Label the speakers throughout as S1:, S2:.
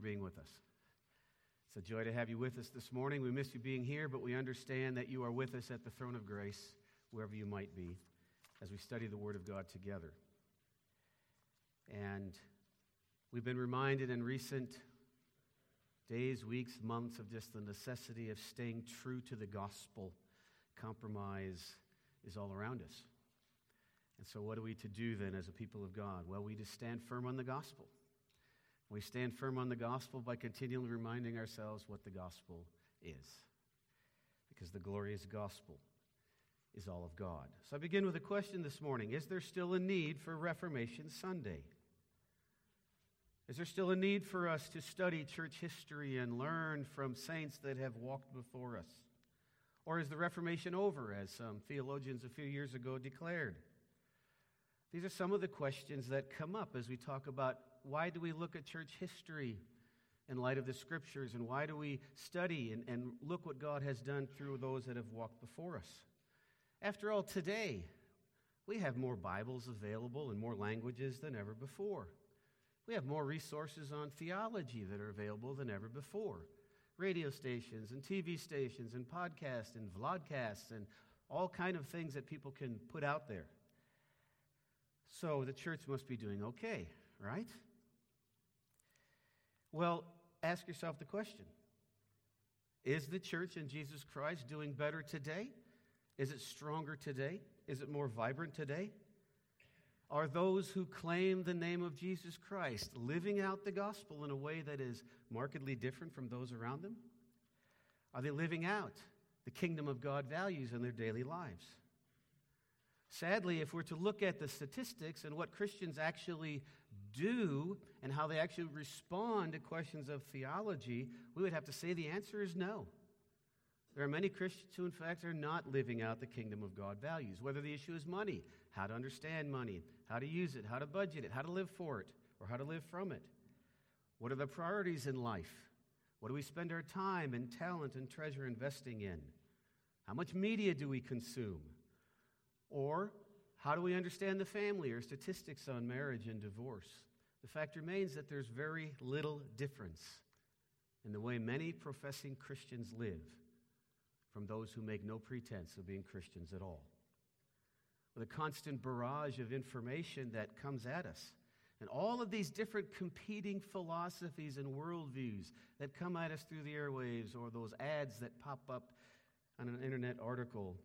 S1: for being with us. It's a joy to have you with us this morning. We miss you being here, but we understand that you are with us at the throne of grace, wherever you might be, as we study the Word of God together. And we've been reminded in recent days, weeks, months of just the necessity of staying true to the gospel. Compromise is all around us. And so, what are we to do then as a people of God? Well, we just stand firm on the gospel. We stand firm on the gospel by continually reminding ourselves what the gospel is. Because the glorious gospel is all of God. So I begin with a question this morning Is there still a need for Reformation Sunday? Is there still a need for us to study church history and learn from saints that have walked before us? Or is the Reformation over, as some theologians a few years ago declared? These are some of the questions that come up as we talk about why do we look at church history in light of the scriptures and why do we study and, and look what God has done through those that have walked before us. After all, today, we have more Bibles available in more languages than ever before. We have more resources on theology that are available than ever before. Radio stations and TV stations and podcasts and vlogcasts and all kind of things that people can put out there. So the church must be doing okay, right? Well, ask yourself the question Is the church in Jesus Christ doing better today? Is it stronger today? Is it more vibrant today? Are those who claim the name of Jesus Christ living out the gospel in a way that is markedly different from those around them? Are they living out the kingdom of God values in their daily lives? Sadly, if we're to look at the statistics and what Christians actually do and how they actually respond to questions of theology, we would have to say the answer is no. There are many Christians who, in fact, are not living out the kingdom of God values, whether the issue is money, how to understand money, how to use it, how to budget it, how to live for it, or how to live from it. What are the priorities in life? What do we spend our time and talent and treasure investing in? How much media do we consume? Or how do we understand the family or statistics on marriage and divorce? The fact remains that there's very little difference in the way many professing Christians live from those who make no pretense of being Christians at all. With a constant barrage of information that comes at us, and all of these different competing philosophies and worldviews that come at us through the airwaves or those ads that pop up on an internet article,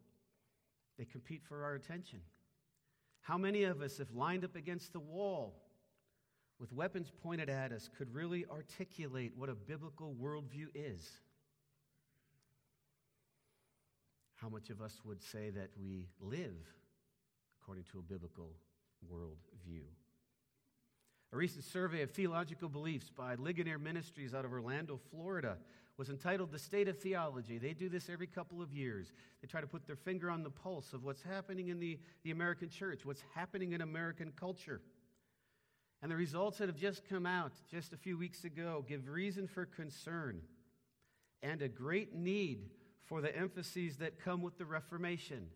S1: they compete for our attention. How many of us, if lined up against the wall with weapons pointed at us, could really articulate what a biblical worldview is? How much of us would say that we live according to a biblical worldview? A recent survey of theological beliefs by Ligonier Ministries out of Orlando, Florida, was entitled The State of Theology. They do this every couple of years. They try to put their finger on the pulse of what's happening in the, the American church, what's happening in American culture. And the results that have just come out just a few weeks ago give reason for concern and a great need for the emphases that come with the Reformation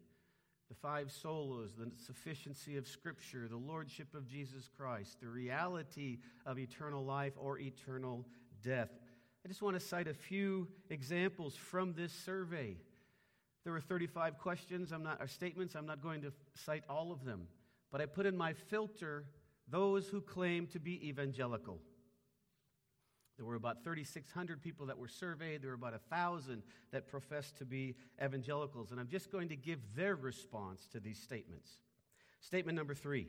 S1: the five solas, the sufficiency of Scripture, the lordship of Jesus Christ, the reality of eternal life or eternal death. I just want to cite a few examples from this survey. There were 35 questions, I'm not, or statements. I'm not going to cite all of them, but I put in my filter those who claim to be evangelical. There were about 3,600 people that were surveyed. There were about 1,000 that professed to be evangelicals. And I'm just going to give their response to these statements. Statement number three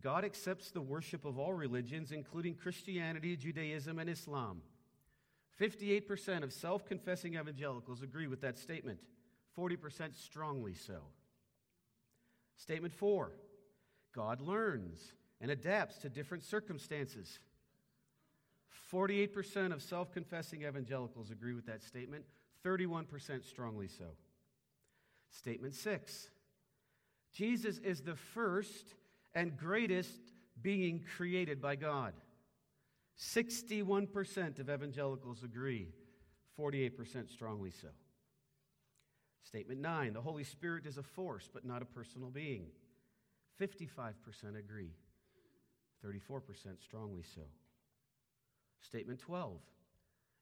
S1: God accepts the worship of all religions, including Christianity, Judaism, and Islam. 58% of self confessing evangelicals agree with that statement, 40% strongly so. Statement four God learns and adapts to different circumstances. 48% of self confessing evangelicals agree with that statement, 31% strongly so. Statement six Jesus is the first and greatest being created by God. 61% of evangelicals agree, 48% strongly so. Statement nine the Holy Spirit is a force, but not a personal being. 55% agree, 34% strongly so. Statement 12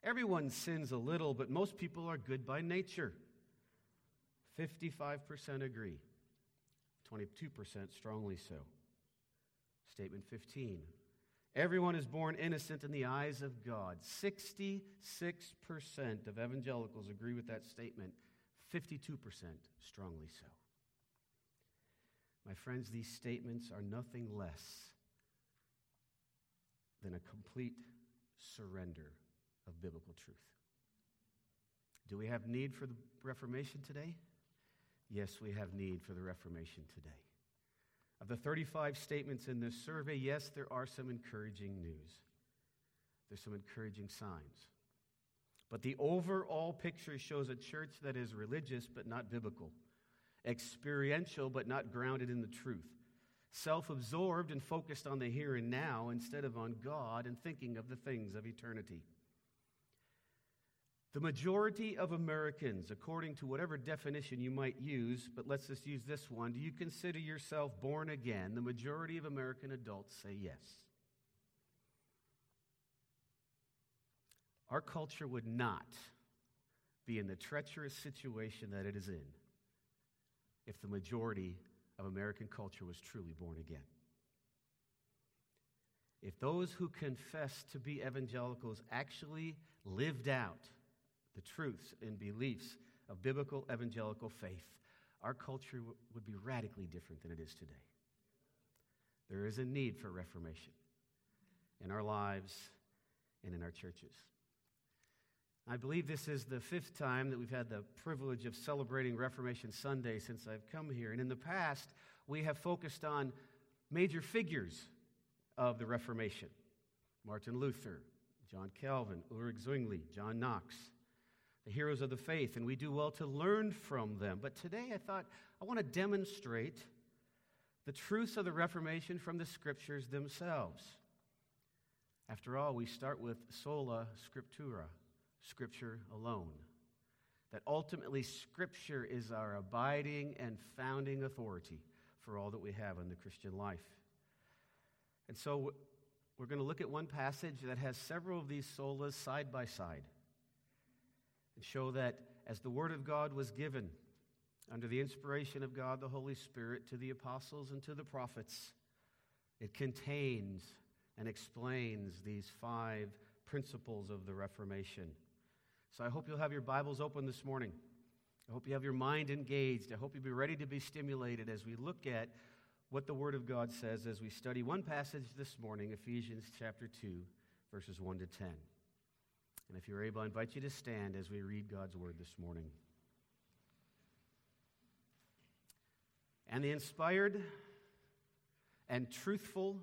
S1: Everyone sins a little, but most people are good by nature. 55% agree, 22% strongly so. Statement 15 Everyone is born innocent in the eyes of God. 66% of evangelicals agree with that statement, 52% strongly so. My friends, these statements are nothing less than a complete surrender of biblical truth. Do we have need for the Reformation today? Yes, we have need for the Reformation today. Of the 35 statements in this survey, yes, there are some encouraging news. There's some encouraging signs. But the overall picture shows a church that is religious but not biblical, experiential but not grounded in the truth, self absorbed and focused on the here and now instead of on God and thinking of the things of eternity. The majority of Americans, according to whatever definition you might use, but let's just use this one, do you consider yourself born again? The majority of American adults say yes. Our culture would not be in the treacherous situation that it is in if the majority of American culture was truly born again. If those who confess to be evangelicals actually lived out the truths and beliefs of biblical evangelical faith, our culture w- would be radically different than it is today. There is a need for reformation in our lives and in our churches. I believe this is the fifth time that we've had the privilege of celebrating Reformation Sunday since I've come here. And in the past, we have focused on major figures of the Reformation Martin Luther, John Calvin, Ulrich Zwingli, John Knox the heroes of the faith, and we do well to learn from them. But today I thought I want to demonstrate the truths of the Reformation from the scriptures themselves. After all, we start with sola scriptura, scripture alone. That ultimately, scripture is our abiding and founding authority for all that we have in the Christian life. And so we're going to look at one passage that has several of these solas side by side and show that as the Word of God was given under the inspiration of God the Holy Spirit to the apostles and to the prophets, it contains and explains these five principles of the Reformation. So I hope you'll have your Bibles open this morning. I hope you have your mind engaged. I hope you'll be ready to be stimulated as we look at what the Word of God says as we study one passage this morning, Ephesians chapter 2, verses 1 to 10. And if you're able, I invite you to stand as we read God's word this morning. And the inspired and truthful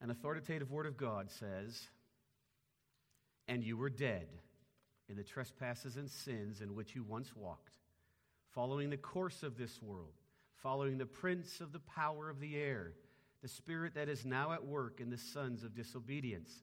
S1: and authoritative word of God says, And you were dead in the trespasses and sins in which you once walked, following the course of this world, following the prince of the power of the air, the spirit that is now at work in the sons of disobedience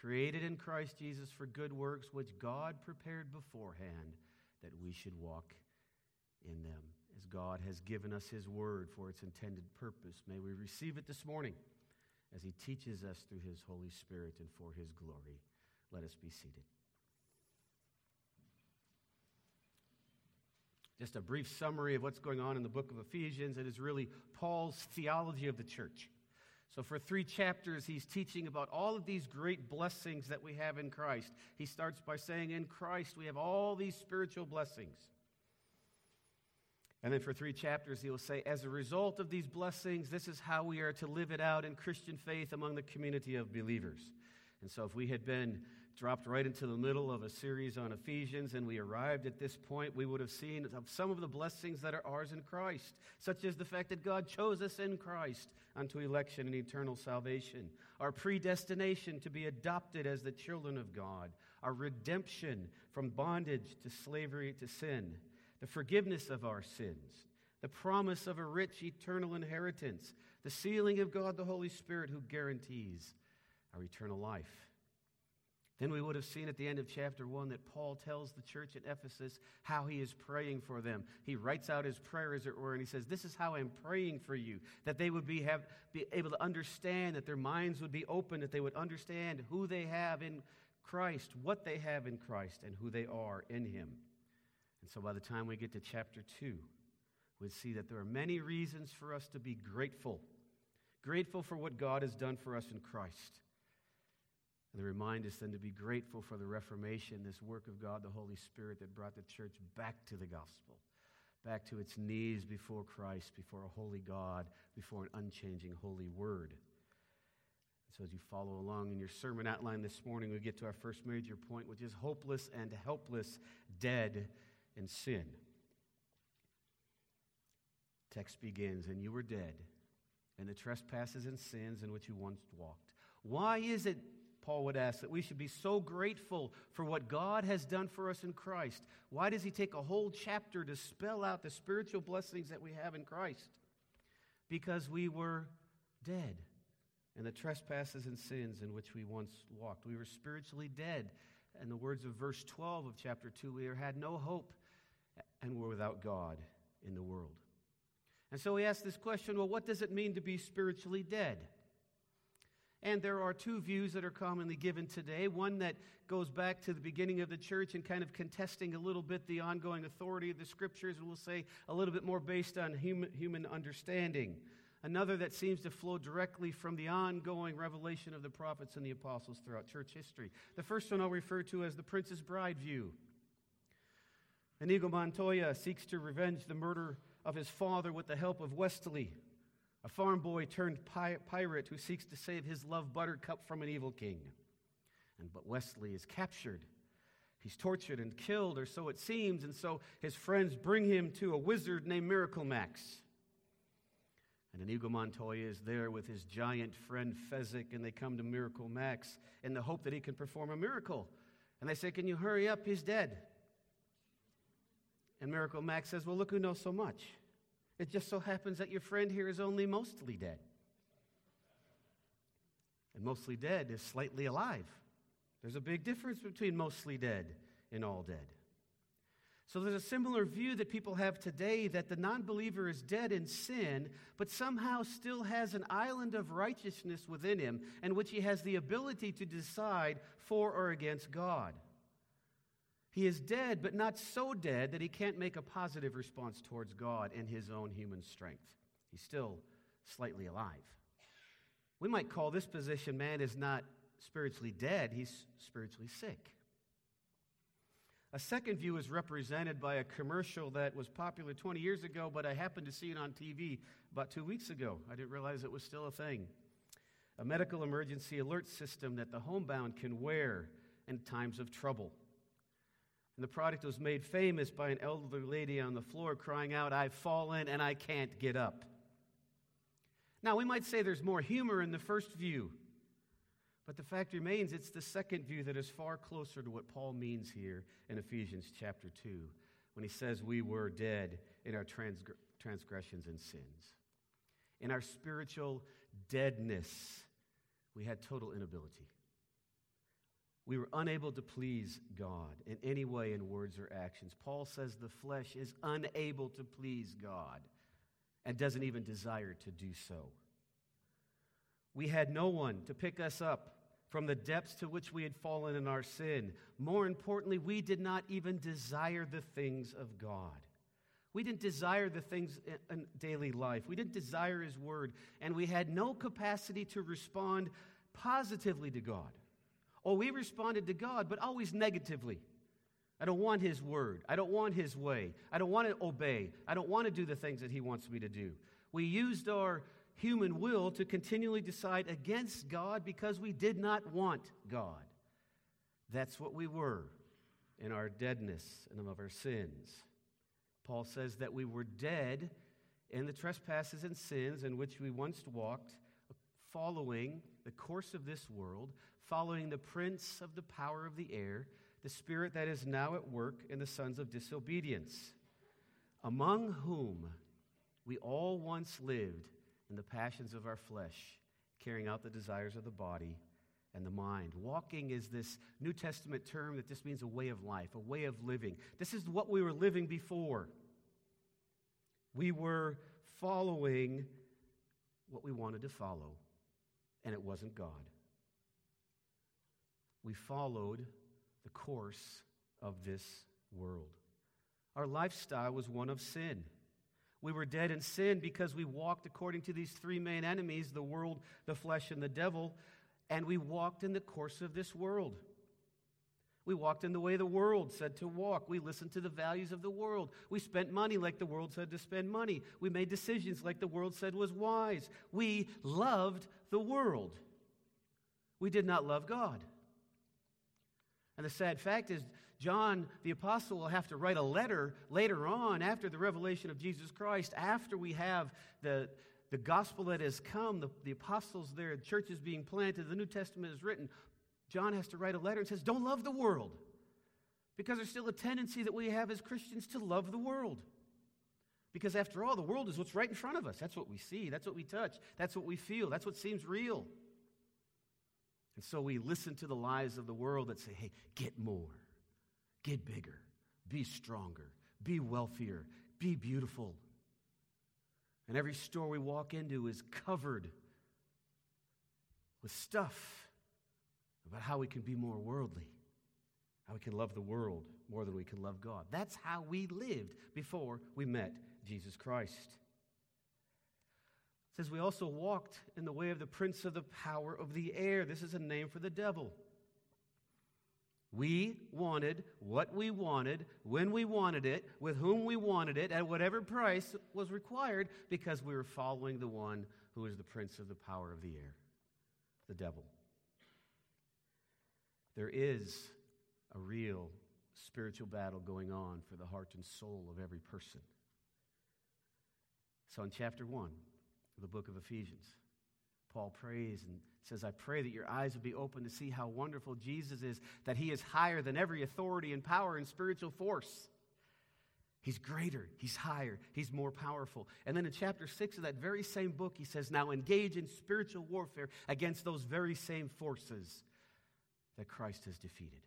S1: created in Christ Jesus for good works, which God prepared beforehand that we should walk in them. As God has given us His word for its intended purpose, may we receive it this morning as He teaches us through His Holy Spirit and for His glory. Let us be seated. Just a brief summary of what's going on in the book of Ephesians. It is really Paul's theology of the church. So, for three chapters, he's teaching about all of these great blessings that we have in Christ. He starts by saying, In Christ, we have all these spiritual blessings. And then for three chapters, he will say, As a result of these blessings, this is how we are to live it out in Christian faith among the community of believers. And so, if we had been dropped right into the middle of a series on Ephesians, and we arrived at this point, we would have seen some of the blessings that are ours in Christ, such as the fact that God chose us in Christ unto election and eternal salvation, our predestination to be adopted as the children of God, our redemption from bondage to slavery to sin, the forgiveness of our sins, the promise of a rich eternal inheritance, the sealing of God the Holy Spirit who guarantees our eternal life. Then we would have seen at the end of chapter 1 that Paul tells the church at Ephesus how he is praying for them. He writes out his prayer, as it were, and he says, This is how I'm praying for you. That they would be, have, be able to understand, that their minds would be open, that they would understand who they have in Christ, what they have in Christ, and who they are in him. And so by the time we get to chapter 2, we see that there are many reasons for us to be grateful. Grateful for what God has done for us in Christ. And to remind us then to be grateful for the Reformation, this work of God, the Holy Spirit, that brought the church back to the gospel, back to its knees before Christ, before a holy God, before an unchanging holy word. So, as you follow along in your sermon outline this morning, we get to our first major point, which is hopeless and helpless, dead in sin. Text begins, and you were dead in the trespasses and sins in which you once walked. Why is it Paul would ask that we should be so grateful for what God has done for us in Christ. Why does he take a whole chapter to spell out the spiritual blessings that we have in Christ? Because we were dead in the trespasses and sins in which we once walked. We were spiritually dead. In the words of verse 12 of chapter 2, we had no hope and were without God in the world. And so he ask this question well, what does it mean to be spiritually dead? And there are two views that are commonly given today. One that goes back to the beginning of the church and kind of contesting a little bit the ongoing authority of the scriptures, and we'll say a little bit more based on human, human understanding. Another that seems to flow directly from the ongoing revelation of the prophets and the apostles throughout church history. The first one I'll refer to as the Princess Bride view. Inigo Montoya seeks to revenge the murder of his father with the help of Westley, a farm boy turned pi- pirate who seeks to save his love buttercup from an evil king. And but Westley is captured. He's tortured and killed, or so it seems, and so his friends bring him to a wizard named Miracle Max. And Inigo Montoya is there with his giant friend Fezzik, and they come to Miracle Max in the hope that he can perform a miracle. And they say, Can you hurry up? He's dead. And Miracle Max says, Well, look who knows so much. It just so happens that your friend here is only mostly dead. And mostly dead is slightly alive. There's a big difference between mostly dead and all dead. So there's a similar view that people have today that the non believer is dead in sin, but somehow still has an island of righteousness within him, in which he has the ability to decide for or against God. He is dead, but not so dead that he can't make a positive response towards God in his own human strength. He's still slightly alive. We might call this position man is not spiritually dead, he's spiritually sick. A second view is represented by a commercial that was popular 20 years ago, but I happened to see it on TV about two weeks ago. I didn't realize it was still a thing. A medical emergency alert system that the homebound can wear in times of trouble. And the product was made famous by an elderly lady on the floor crying out, I've fallen and I can't get up. Now, we might say there's more humor in the first view, but the fact remains it's the second view that is far closer to what Paul means here in Ephesians chapter 2 when he says we were dead in our transgressions and sins. In our spiritual deadness, we had total inability. We were unable to please God in any way in words or actions. Paul says the flesh is unable to please God and doesn't even desire to do so. We had no one to pick us up from the depths to which we had fallen in our sin. More importantly, we did not even desire the things of God. We didn't desire the things in daily life. We didn't desire His Word. And we had no capacity to respond positively to God. Or we responded to God, but always negatively. I don't want His Word. I don't want His way. I don't want to obey. I don't want to do the things that He wants me to do. We used our human will to continually decide against God because we did not want God. That's what we were in our deadness and of our sins. Paul says that we were dead in the trespasses and sins in which we once walked, following the course of this world, following the prince of the power of the air, the spirit that is now at work in the sons of disobedience, among whom we all once lived in the passions of our flesh, carrying out the desires of the body and the mind. Walking is this New Testament term that just means a way of life, a way of living. This is what we were living before. We were following what we wanted to follow, and it wasn't God. We followed the course of this world. Our lifestyle was one of sin. We were dead in sin because we walked according to these three main enemies the world, the flesh, and the devil, and we walked in the course of this world. We walked in the way the world said to walk. We listened to the values of the world. We spent money like the world said to spend money. We made decisions like the world said was wise. We loved the world. We did not love God. And the sad fact is, John the Apostle will have to write a letter later on after the revelation of Jesus Christ, after we have the, the gospel that has come, the, the apostles there, the church is being planted, the New Testament is written. John has to write a letter and says, Don't love the world. Because there's still a tendency that we have as Christians to love the world. Because after all, the world is what's right in front of us. That's what we see, that's what we touch, that's what we feel, that's what seems real. And so we listen to the lies of the world that say, hey, get more. Get bigger, be stronger, be wealthier, be beautiful. And every store we walk into is covered with stuff about how we can be more worldly, how we can love the world more than we can love God. That's how we lived before we met Jesus Christ. Says we also walked in the way of the prince of the power of the air. This is a name for the devil. We wanted what we wanted, when we wanted it, with whom we wanted it, at whatever price was required, because we were following the one who is the prince of the power of the air, the devil. There is a real spiritual battle going on for the heart and soul of every person. So, in chapter 1 of the book of Ephesians, Paul prays and says, I pray that your eyes will be open to see how wonderful Jesus is, that he is higher than every authority and power and spiritual force. He's greater, he's higher, he's more powerful. And then in chapter 6 of that very same book, he says, Now engage in spiritual warfare against those very same forces that Christ has defeated.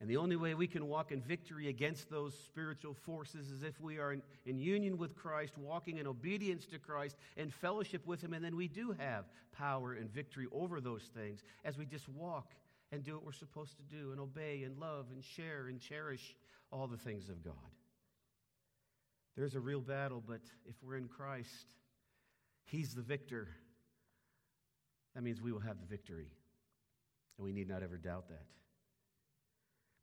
S1: And the only way we can walk in victory against those spiritual forces is if we are in, in, union with Christ, walking in obedience to Christ, and fellowship with Him. And then we do have power and victory over those things as we just walk and do what we're supposed to do and obey and love and share and cherish all the things of God. There's a real battle, but if we're in Christ, He's the victor. That means we will have the victory. And we need not ever doubt that.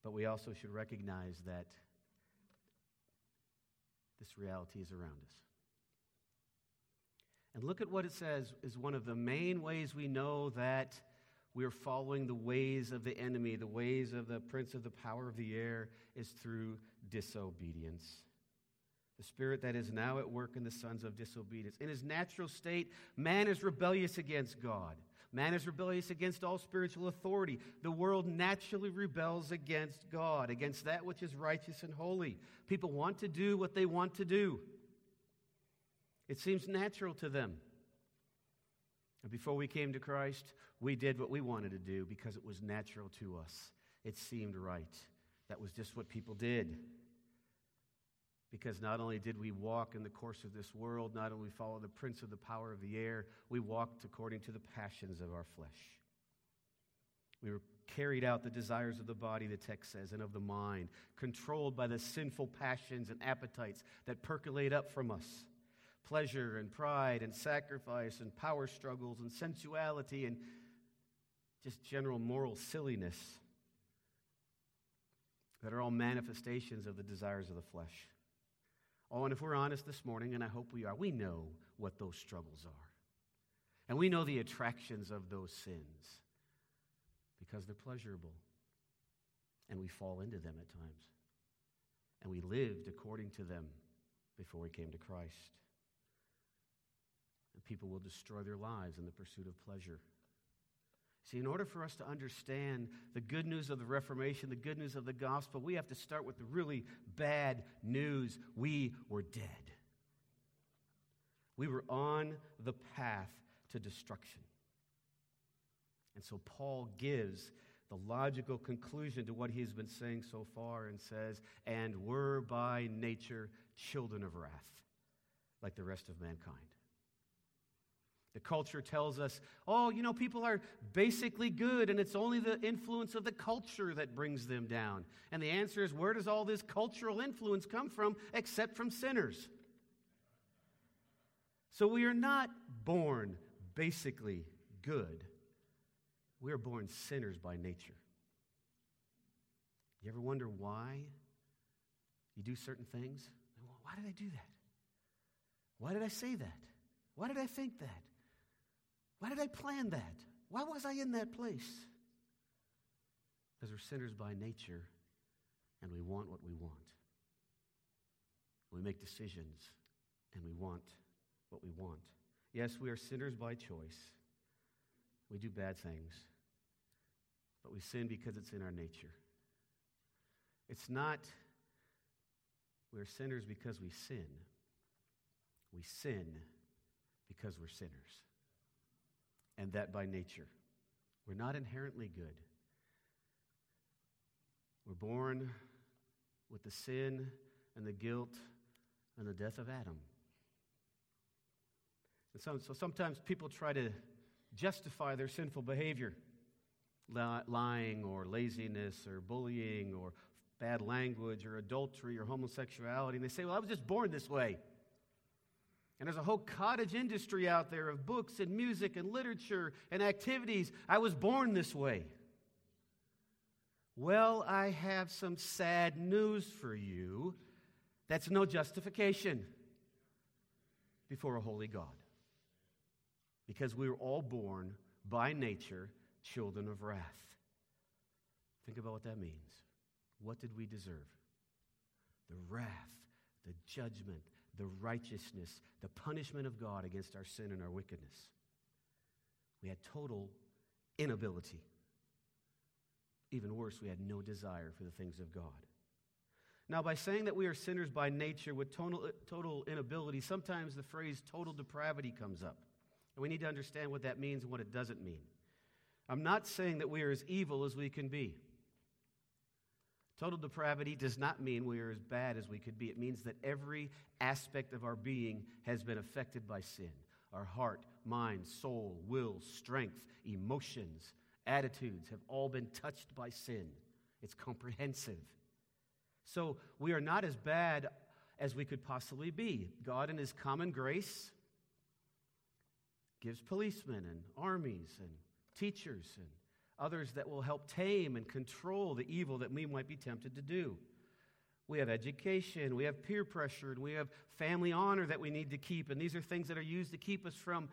S1: But we also should recognize that this reality is around us. And look at what it says is one of the main ways we know that we're following the ways of the enemy, the ways of the prince of the power of the air, is through disobedience. The spirit that is now at work in the sons of disobedience. In his natural state, man is rebellious against God. Man is rebellious against all spiritual authority. The world naturally rebels against God, against that which is righteous and holy. People want to do what they want to do, it seems natural to them. And before we came to Christ, we did what we wanted to do because it was natural to us. It seemed right. That was just what people did. Because not only did we walk in the course of this world, not only follow the prince of the power of the air, we walked according to the passions of our flesh. We were carried out the desires of the body, the text says, and of the mind, controlled by the sinful passions and appetites that percolate up from us pleasure and pride and sacrifice and power struggles and sensuality and just general moral silliness that are all manifestations of the desires of the flesh. Oh, and if we're honest this morning, and I hope we are, we know what those struggles are. And we know the attractions of those sins because they're pleasurable. And we fall into them at times. And we lived according to them before we came to Christ. And people will destroy their lives in the pursuit of pleasure. See, in order for us to understand the good news of the Reformation, the good news of the gospel, we have to start with the really bad news. We were dead. We were on the path to destruction. And so Paul gives the logical conclusion to what he has been saying so far and says, and were by nature children of wrath, like the rest of mankind. The culture tells us, oh, you know, people are basically good, and it's only the influence of the culture that brings them down. And the answer is, where does all this cultural influence come from except from sinners? So we are not born basically good. We are born sinners by nature. You ever wonder why you do certain things? Why did I do that? Why did I say that? Why did I think that? Why did I plan that? Why was I in that place? Because we're sinners by nature and we want what we want. We make decisions and we want what we want. Yes, we are sinners by choice. We do bad things, but we sin because it's in our nature. It's not we're sinners because we sin. We sin because we're sinners and that by nature. We're not inherently good. We're born with the sin and the guilt and the death of Adam. And so, so sometimes people try to justify their sinful behavior lying or laziness or bullying or bad language or adultery or homosexuality. And they say, well, I was just born this way. And there's a whole cottage industry out there of books and music and literature and activities. I was born this way. Well, I have some sad news for you. That's no justification before a holy God. Because we were all born by nature children of wrath. Think about what that means. What did we deserve? The wrath, the judgment, the righteousness, the punishment of God against our sin and our wickedness. We had total inability. Even worse, we had no desire for the things of God. Now, by saying that we are sinners by nature with total, total inability, sometimes the phrase total depravity comes up. And we need to understand what that means and what it doesn't mean. I'm not saying that we are as evil as we can be. Total depravity does not mean we are as bad as we could be. It means that every aspect of our being has been affected by sin our heart, mind, soul, will, strength, emotions, attitudes have all been touched by sin. It's comprehensive. So we are not as bad as we could possibly be. God, in His common grace, gives policemen and armies and teachers and others that will help tame and control the evil that we might be tempted to do. We have education, we have peer pressure, and we have family honor that we need to keep. And these are things that are used to keep us from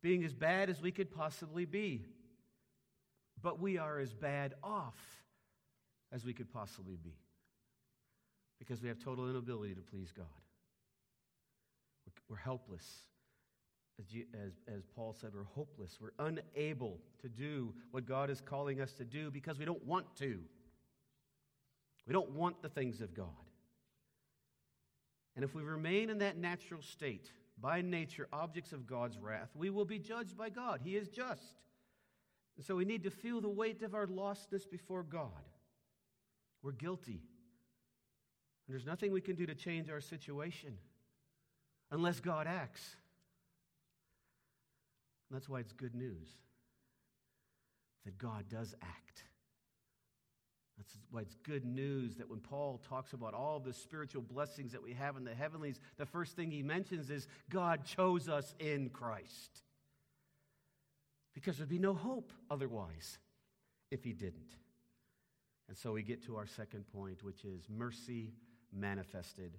S1: being as bad as we could possibly be. But we are as bad off as we could possibly be because we have total inability to please God. We're helpless as, as, as Paul said, we're hopeless. We're unable to do what God is calling us to do because we don't want to. We don't want the things of God. And if we remain in that natural state, by nature, objects of God's wrath, we will be judged by God. He is just. And so we need to feel the weight of our lostness before God. We're guilty. And there's nothing we can do to change our situation unless God acts. That's why it's good news that God does act That's why it's good news that when Paul talks about all the spiritual blessings that we have in the heavenlies, the first thing he mentions is God chose us in Christ. Because there'd be no hope otherwise if he didn't. And so we get to our second point, which is mercy manifested,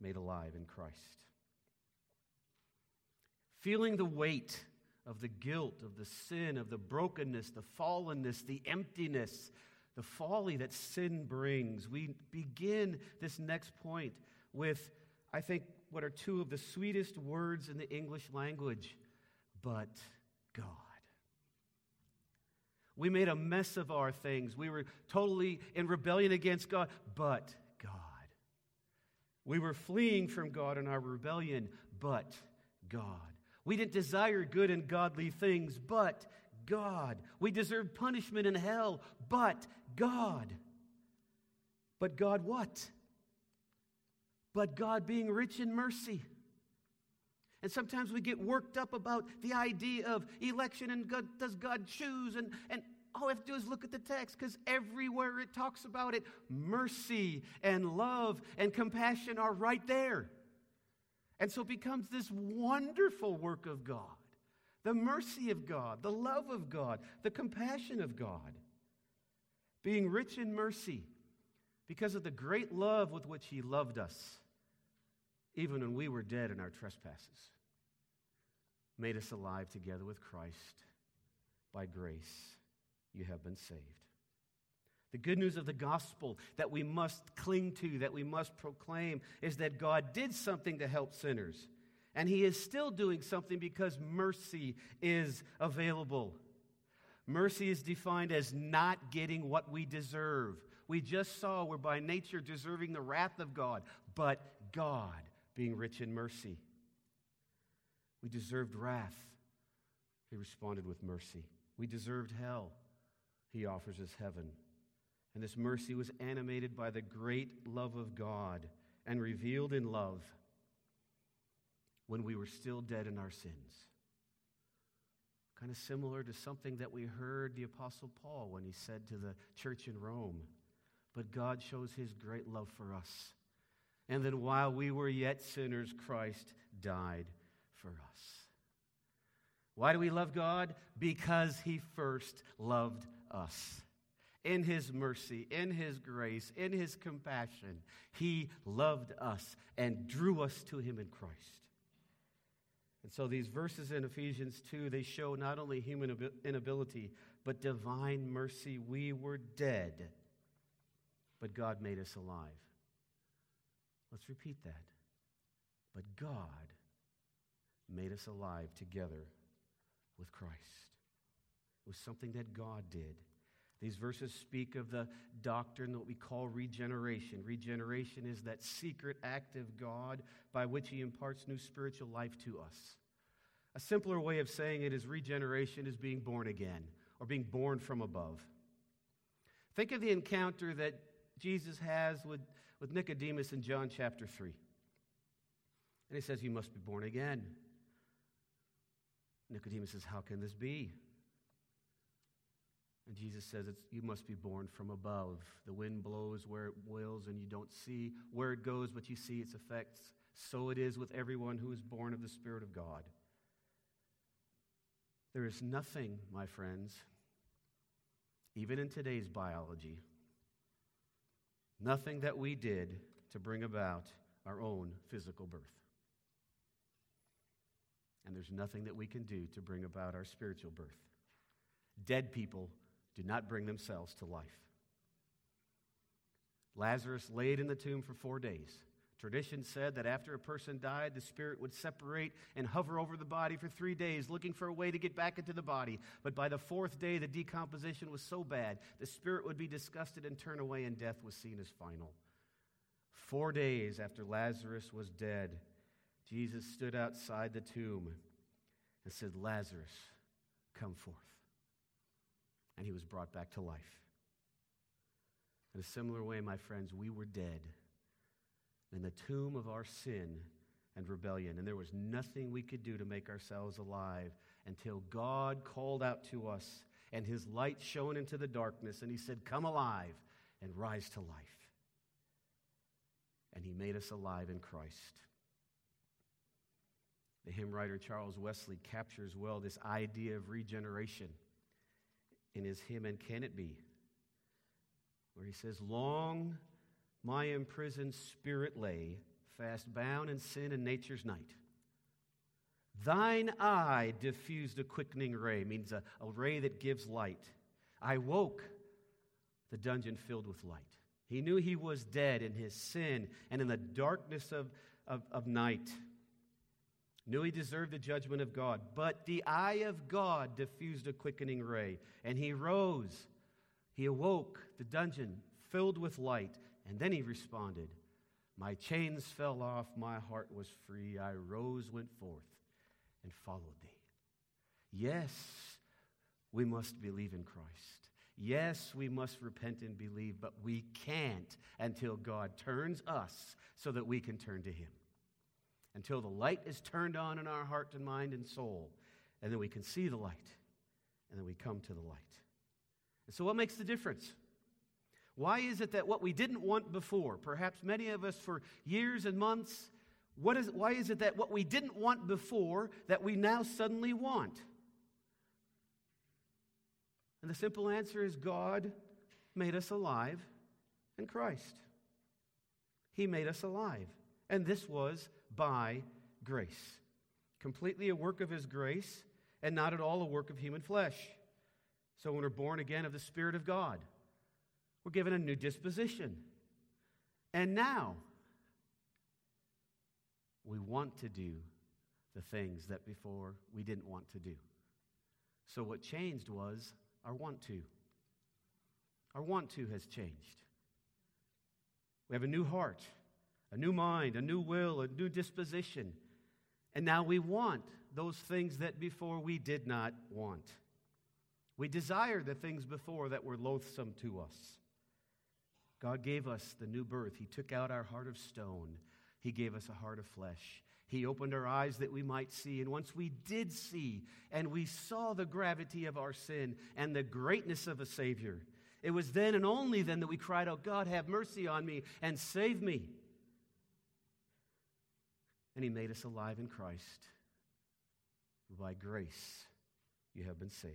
S1: made alive in Christ. Feeling the weight of the guilt, of the sin, of the brokenness, the fallenness, the emptiness, the folly that sin brings, we begin this next point with, I think, what are two of the sweetest words in the English language but God. We made a mess of our things. We were totally in rebellion against God, but God. We were fleeing from God in our rebellion, but God. We didn't desire good and godly things, but God. We deserved punishment in hell, but God. But God what? But God being rich in mercy. And sometimes we get worked up about the idea of election and God, does God choose? And, and all we have to do is look at the text because everywhere it talks about it, mercy and love and compassion are right there. And so it becomes this wonderful work of God the mercy of God, the love of God, the compassion of God. Being rich in mercy because of the great love with which He loved us, even when we were dead in our trespasses, made us alive together with Christ. By grace, you have been saved. The good news of the gospel that we must cling to, that we must proclaim, is that God did something to help sinners. And he is still doing something because mercy is available. Mercy is defined as not getting what we deserve. We just saw we're by nature deserving the wrath of God, but God being rich in mercy. We deserved wrath. He responded with mercy. We deserved hell. He offers us heaven. And this mercy was animated by the great love of God and revealed in love when we were still dead in our sins. Kind of similar to something that we heard the Apostle Paul when he said to the church in Rome, But God shows his great love for us. And that while we were yet sinners, Christ died for us. Why do we love God? Because he first loved us. In his mercy, in his grace, in his compassion, he loved us and drew us to him in Christ. And so these verses in Ephesians 2, they show not only human inability, but divine mercy. We were dead, but God made us alive. Let's repeat that. But God made us alive together with Christ. It was something that God did. These verses speak of the doctrine that we call regeneration. Regeneration is that secret act of God by which He imparts new spiritual life to us. A simpler way of saying it is regeneration is being born again or being born from above. Think of the encounter that Jesus has with, with Nicodemus in John chapter 3. And he says, You must be born again. Nicodemus says, How can this be? And Jesus says, You must be born from above. The wind blows where it wills, and you don't see where it goes, but you see its effects. So it is with everyone who is born of the Spirit of God. There is nothing, my friends, even in today's biology, nothing that we did to bring about our own physical birth. And there's nothing that we can do to bring about our spiritual birth. Dead people do not bring themselves to life. Lazarus laid in the tomb for four days. Tradition said that after a person died, the spirit would separate and hover over the body for three days, looking for a way to get back into the body. But by the fourth day, the decomposition was so bad, the spirit would be disgusted and turn away, and death was seen as final. Four days after Lazarus was dead, Jesus stood outside the tomb and said, Lazarus, come forth and he was brought back to life. In a similar way, my friends, we were dead in the tomb of our sin and rebellion, and there was nothing we could do to make ourselves alive until God called out to us and his light shone into the darkness, and he said, Come alive. and rise to life. And he made us alive in Christ. The hymn writer Charles Wesley captures well this idea of regeneration in his hymn, And Can It Be? where he says, Long my imprisoned spirit lay, fast bound in sin and nature's night. Thine eye diffused a quickening ray, means a, a ray that gives light. I woke, the dungeon filled with light. He knew he was dead in his sin and in the darkness of, of, of night. Knew he deserved the judgment of God, but the eye of God diffused a quickening ray, and he rose. He awoke, the dungeon filled with light, and then he responded, My chains fell off, my heart was free. I rose, went forth, and followed thee. Yes, we must believe in Christ. Yes, we must repent and believe, but we can't until God turns us so that we can turn to Him. Until the light is turned on in our heart and mind and soul, and then we can see the light, and then we come to the light. And so, what makes the difference? Why is it that what we didn't want before, perhaps many of us for years and months, what is, why is it that what we didn't want before that we now suddenly want? And the simple answer is God made us alive in Christ. He made us alive. And this was by grace. Completely a work of His grace and not at all a work of human flesh. So when we're born again of the Spirit of God, we're given a new disposition. And now, we want to do the things that before we didn't want to do. So, what changed was our want to. Our want to has changed. We have a new heart, a new mind, a new will, a new disposition. And now we want those things that before we did not want. We desire the things before that were loathsome to us. God gave us the new birth. He took out our heart of stone, He gave us a heart of flesh. He opened our eyes that we might see. And once we did see and we saw the gravity of our sin and the greatness of a Savior, it was then and only then that we cried out, God, have mercy on me and save me. And He made us alive in Christ. By grace, you have been saved.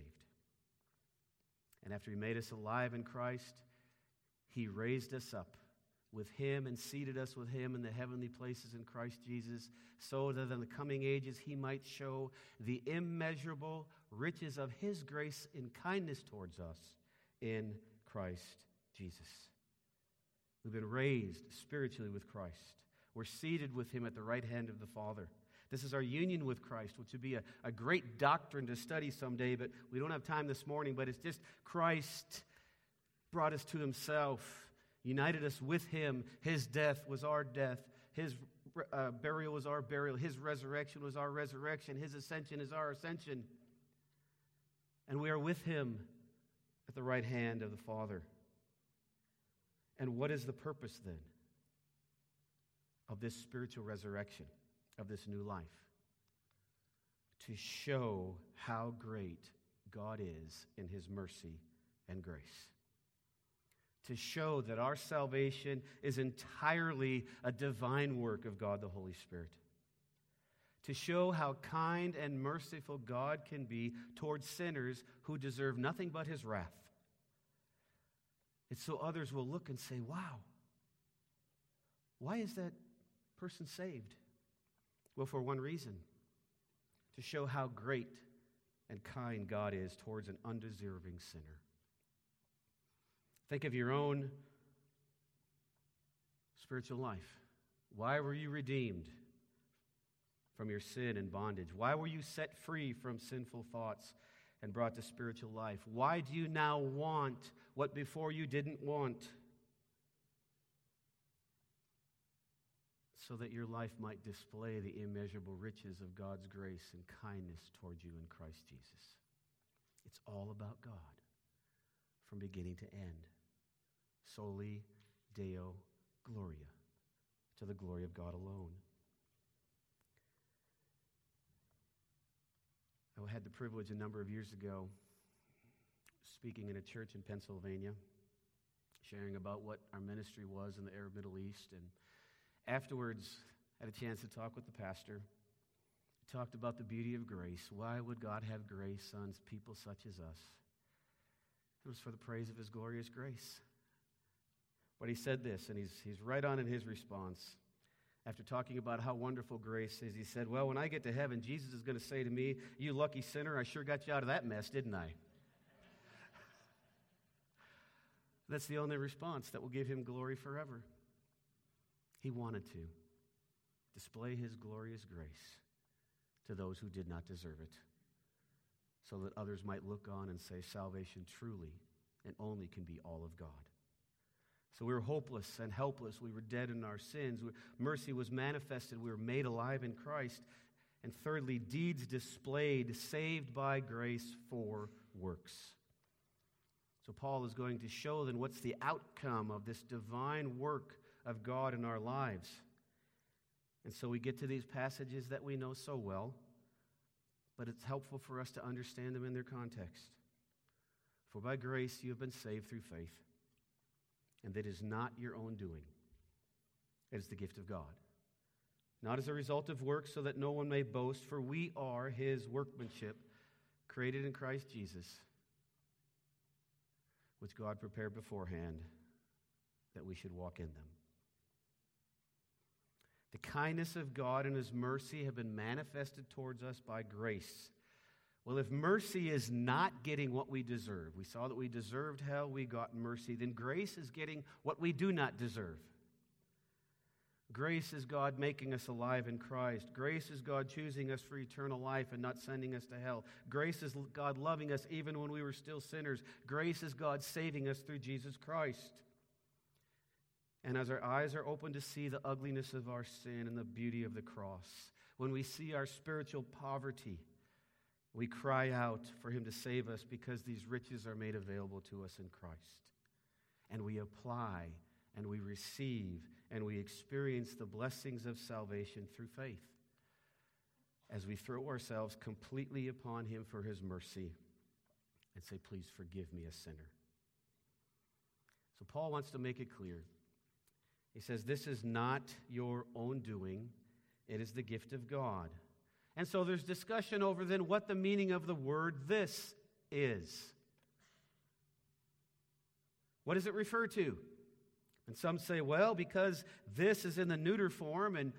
S1: And after He made us alive in Christ, he raised us up with him and seated us with him in the heavenly places in Christ Jesus, so that in the coming ages he might show the immeasurable riches of his grace in kindness towards us in Christ Jesus. We've been raised spiritually with Christ. We're seated with him at the right hand of the Father. This is our union with Christ, which would be a, a great doctrine to study someday, but we don't have time this morning. But it's just Christ brought us to himself, united us with him. His death was our death, his uh, burial was our burial, his resurrection was our resurrection, his ascension is our ascension. And we are with him at the right hand of the Father. And what is the purpose then of this spiritual resurrection, of this new life? To show how great God is in his mercy and grace to show that our salvation is entirely a divine work of God the Holy Spirit. To show how kind and merciful God can be towards sinners who deserve nothing but his wrath. It's so others will look and say, Wow, why is that person saved? Well, for one reason to show how great and kind God is towards an undeserving sinner. Think of your own spiritual life. Why were you redeemed from your sin and bondage? Why were you set free from sinful thoughts and brought to spiritual life? Why do you now want what before you didn't want? So that your life might display the immeasurable riches of God's grace and kindness toward you in Christ Jesus. It's all about God from beginning to end soli Deo Gloria, to the glory of God alone. I had the privilege a number of years ago speaking in a church in Pennsylvania. sharing about what our ministry was in the Arab Middle East. And afterwards, had a chance to talk with the pastor. He talked about the beauty of grace. Why would God have grace on people such as us? It was for the praise of his glorious grace. But he said this, and he's, he's right on in his response. After talking about how wonderful grace is, he said, Well, when I get to heaven, Jesus is going to say to me, You lucky sinner, I sure got you out of that mess, didn't I? That's the only response that will give him glory forever. He wanted to display his glorious grace to those who did not deserve it, so that others might look on and say, Salvation truly and only can be all of God. So we were hopeless and helpless. We were dead in our sins. Mercy was manifested. We were made alive in Christ. And thirdly, deeds displayed, saved by grace for works. So Paul is going to show then what's the outcome of this divine work of God in our lives. And so we get to these passages that we know so well, but it's helpful for us to understand them in their context. For by grace you have been saved through faith, and that is not your own doing, it is the gift of God. Not as a result of works, so that no one may boast, for we are his workmanship, created in Christ Jesus, which God prepared beforehand that we should walk in them. The kindness of God and His mercy have been manifested towards us by grace. Well, if mercy is not getting what we deserve, we saw that we deserved hell, we got mercy, then grace is getting what we do not deserve. Grace is God making us alive in Christ. Grace is God choosing us for eternal life and not sending us to hell. Grace is God loving us even when we were still sinners. Grace is God saving us through Jesus Christ. And as our eyes are open to see the ugliness of our sin and the beauty of the cross, when we see our spiritual poverty, we cry out for Him to save us because these riches are made available to us in Christ. And we apply and we receive and we experience the blessings of salvation through faith as we throw ourselves completely upon Him for His mercy and say, Please forgive me, a sinner. So, Paul wants to make it clear he says, This is not your own doing, it is the gift of God. And so there's discussion over then what the meaning of the word this is. What does it refer to? And some say, well, because this is in the neuter form, and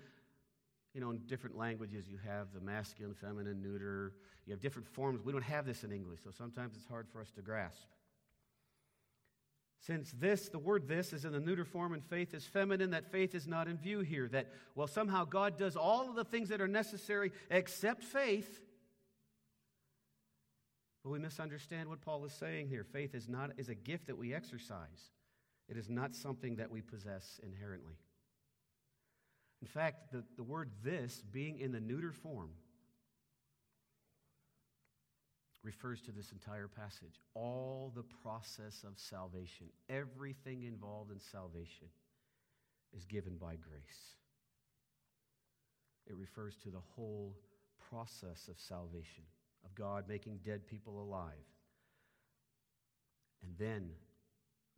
S1: you know, in different languages you have the masculine, feminine, neuter, you have different forms. We don't have this in English, so sometimes it's hard for us to grasp. Since this, the word this, is in the neuter form and faith is feminine, that faith is not in view here. That, well, somehow God does all of the things that are necessary except faith. But we misunderstand what Paul is saying here. Faith is, not, is a gift that we exercise, it is not something that we possess inherently. In fact, the, the word this being in the neuter form refers to this entire passage. All the process of salvation, everything involved in salvation, is given by grace. It refers to the whole process of salvation, of God making dead people alive. And then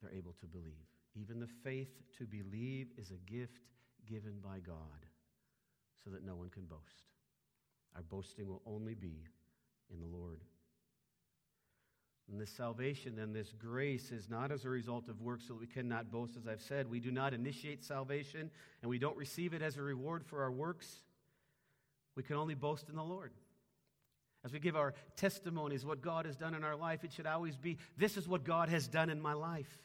S1: they're able to believe. Even the faith to believe is a gift given by God so that no one can boast. Our boasting will only be in the Lord. And this salvation and this grace is not as a result of works so that we cannot boast, as I've said. We do not initiate salvation and we don't receive it as a reward for our works. We can only boast in the Lord. As we give our testimonies, what God has done in our life, it should always be this is what God has done in my life.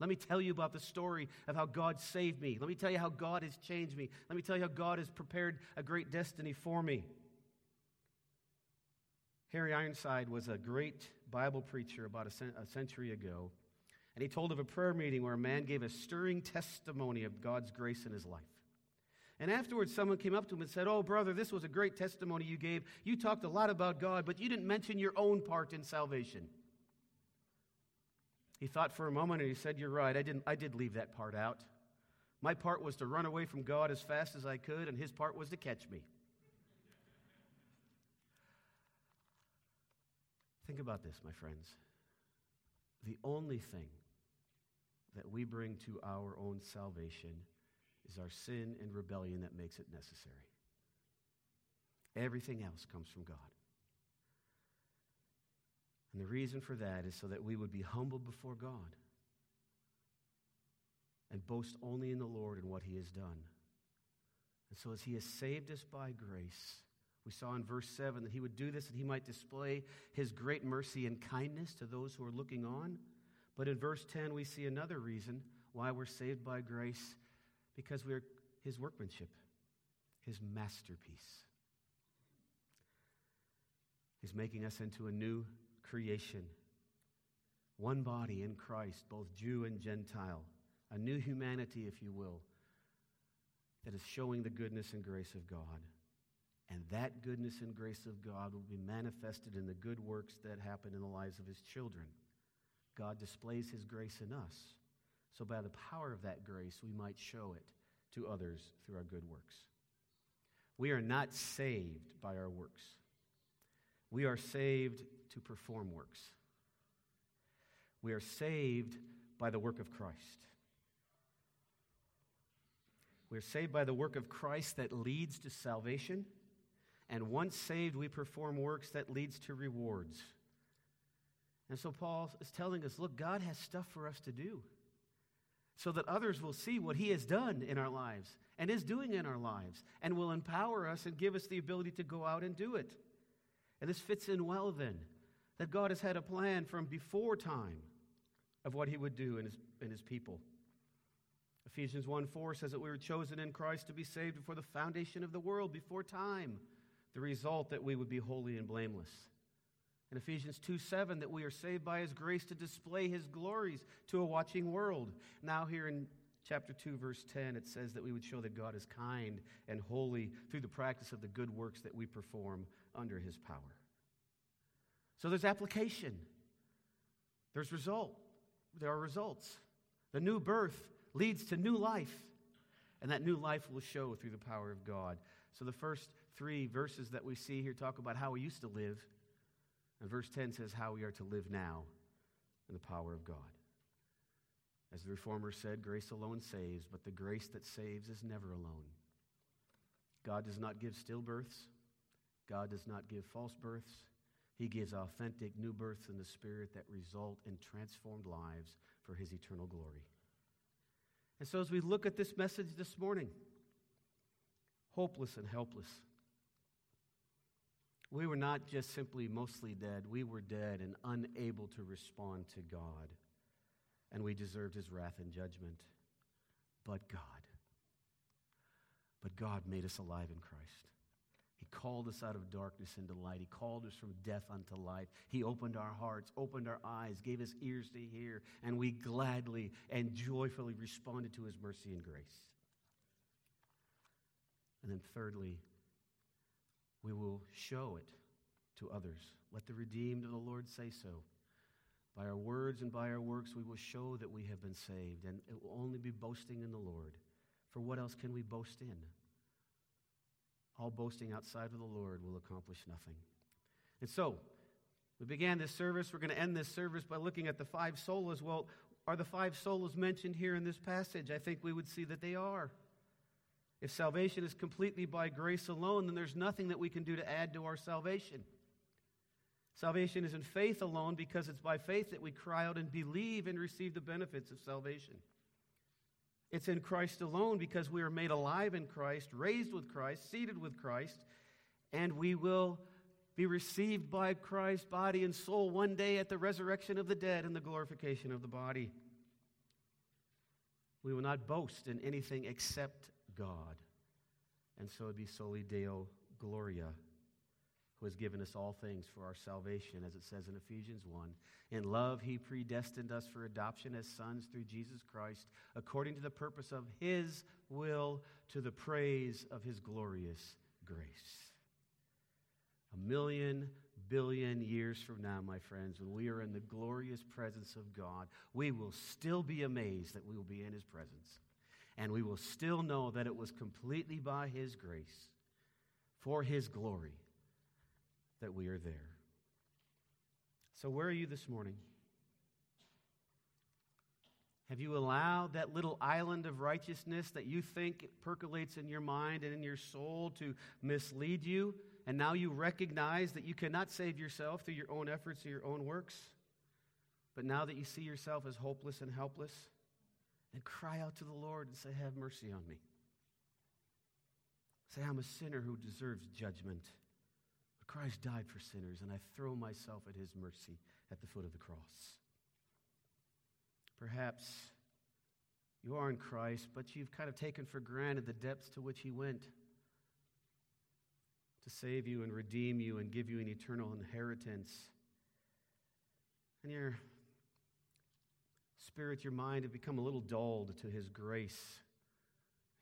S1: Let me tell you about the story of how God saved me. Let me tell you how God has changed me. Let me tell you how God has prepared a great destiny for me. Harry Ironside was a great Bible preacher about a, century ago, and he told of a prayer meeting where a man gave a stirring testimony of God's grace in his life. And afterwards, someone came up to him and said, Oh, brother, this was a great testimony you gave. You talked a lot about God, but you didn't mention your own part in salvation. He thought for a moment and he said, You're right. I, didn't, I did leave that part out. My part was to run away from God as fast as I could, and his part was to catch me. Think about this, my friends. The only thing that we bring to our own salvation is our sin and rebellion that makes it necessary. Everything else comes from God. And the reason for that is so that we would be humble before God and boast only in the Lord and what He has done. And so, as He has saved us by grace, we saw in verse 7 that He would do this that He might display His great mercy and kindness to those who are looking on. But in verse 10, we see another reason why we're saved by grace because we're His workmanship, His masterpiece. He's making us into a new creation, one body in Christ, both Jew and Gentile, a new humanity, if you will, that is showing the goodness and grace of God. And that goodness and grace of God will be manifested in the good works that happen in the lives of his children. God displays his grace in us. So, by the power of that grace, we might show it to others through our good works. We are not saved by our works, we are saved to perform works. We are saved by the work of Christ. We are saved by the work of Christ that leads to salvation. And once saved, we perform works that leads to rewards. And so Paul is telling us look, God has stuff for us to do so that others will see what he has done in our lives and is doing in our lives and will empower us and give us the ability to go out and do it. And this fits in well then that God has had a plan from before time of what he would do in his, in his people. Ephesians 1 4 says that we were chosen in Christ to be saved before the foundation of the world, before time. The result that we would be holy and blameless. In Ephesians 2 7, that we are saved by his grace to display his glories to a watching world. Now, here in chapter 2, verse 10, it says that we would show that God is kind and holy through the practice of the good works that we perform under his power. So there's application, there's result, there are results. The new birth leads to new life, and that new life will show through the power of God. So the first three verses that we see here talk about how we used to live, and verse 10 says how we are to live now in the power of God. As the Reformer said, grace alone saves, but the grace that saves is never alone. God does not give stillbirths. God does not give false births. He gives authentic new births in the Spirit that result in transformed lives for His eternal glory. And so, as we look at this message this morning, hopeless and helpless, we were not just simply mostly dead, we were dead and unable to respond to God. And we deserved His wrath and judgment. But God, but God made us alive in Christ. He called us out of darkness into light. He called us from death unto life. He opened our hearts, opened our eyes, gave us ears to hear, and we gladly and joyfully responded to his mercy and grace. And then, thirdly, we will show it to others. Let the redeemed of the Lord say so. By our words and by our works, we will show that we have been saved, and it will only be boasting in the Lord. For what else can we boast in? all boasting outside of the Lord will accomplish nothing. And so, we began this service. We're going to end this service by looking at the five solas. Well, are the five solas mentioned here in this passage? I think we would see that they are. If salvation is completely by grace alone, then there's nothing that we can do to add to our salvation. Salvation is in faith alone because it's by faith that we cry out and believe and receive the benefits of salvation. It's in Christ alone because we are made alive in Christ, raised with Christ, seated with Christ, and we will be received by Christ's body and soul one day at the resurrection of the dead and the glorification of the body. We will not boast in anything except God. And so it'd be soli Deo Gloria who has given us all things for our salvation, as it says in Ephesians 1. In love, he predestined us for adoption as sons through Jesus Christ, according to the purpose of his will, to the praise of his glorious grace. A million billion years from now, my friends, when we are in the glorious presence of God, we will still be amazed that we will be in his presence. And we will still know that it was completely by his grace, for his glory that we are there. So, where are you this morning? Have you allowed that little island of righteousness that you think percolates in your mind and in your soul to mislead you? And now you recognize that you cannot save yourself through your own efforts or your own works? But now that you see yourself as hopeless and helpless, then cry out to the Lord and say, Have mercy on me. Say, I'm a sinner who deserves judgment. But Christ died for sinners, and I throw myself at his mercy at the foot of the cross. Perhaps you are in Christ, but you've kind of taken for granted the depths to which he went to save you and redeem you and give you an eternal inheritance. And your spirit, your mind have become a little dulled to his grace.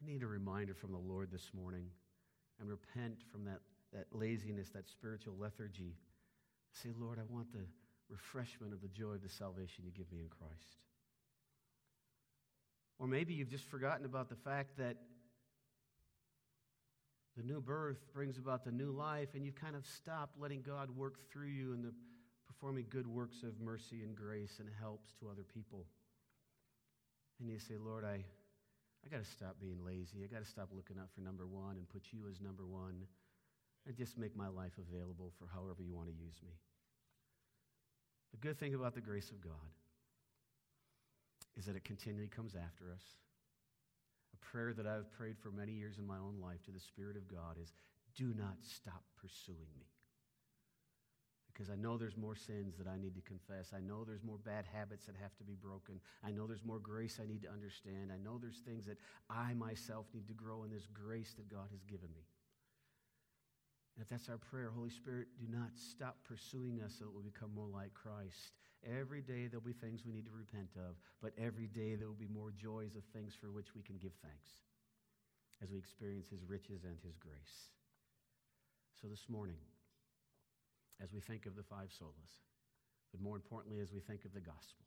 S1: I need a reminder from the Lord this morning and repent from that, that laziness, that spiritual lethargy. Say, Lord, I want the refreshment of the joy of the salvation you give me in Christ. Or maybe you've just forgotten about the fact that the new birth brings about the new life, and you've kind of stopped letting God work through you in the performing good works of mercy and grace and helps to other people. And you say, Lord, I, I got to stop being lazy. I got to stop looking out for number one and put you as number one and just make my life available for however you want to use me. The good thing about the grace of God is that it continually comes after us. A prayer that I've prayed for many years in my own life to the Spirit of God is do not stop pursuing me. Because I know there's more sins that I need to confess. I know there's more bad habits that have to be broken. I know there's more grace I need to understand. I know there's things that I myself need to grow in this grace that God has given me. And if that's our prayer, Holy Spirit, do not stop pursuing us so that we'll become more like Christ. Every day there'll be things we need to repent of, but every day there will be more joys of things for which we can give thanks as we experience His riches and His grace. So this morning, as we think of the five solas, but more importantly, as we think of the gospel,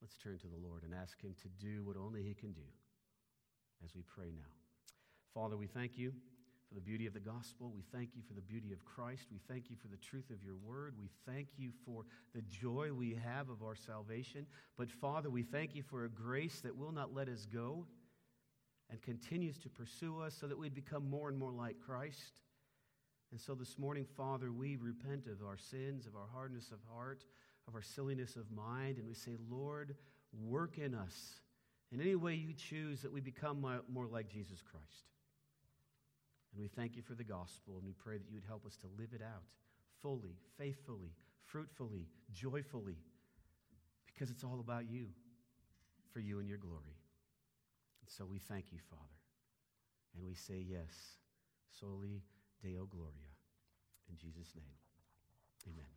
S1: let's turn to the Lord and ask Him to do what only He can do as we pray now. Father, we thank you for the beauty of the gospel. We thank you for the beauty of Christ. We thank you for the truth of your word. We thank you for the joy we have of our salvation. But Father, we thank you for a grace that will not let us go and continues to pursue us so that we become more and more like Christ. And so this morning, Father, we repent of our sins, of our hardness of heart, of our silliness of mind, and we say, Lord, work in us in any way you choose that we become more like Jesus Christ. And we thank you for the gospel, and we pray that you would help us to live it out fully, faithfully, fruitfully, joyfully, because it's all about you, for you and your glory. And so we thank you, Father, and we say yes, soli Deo Gloria. In Jesus' name, amen.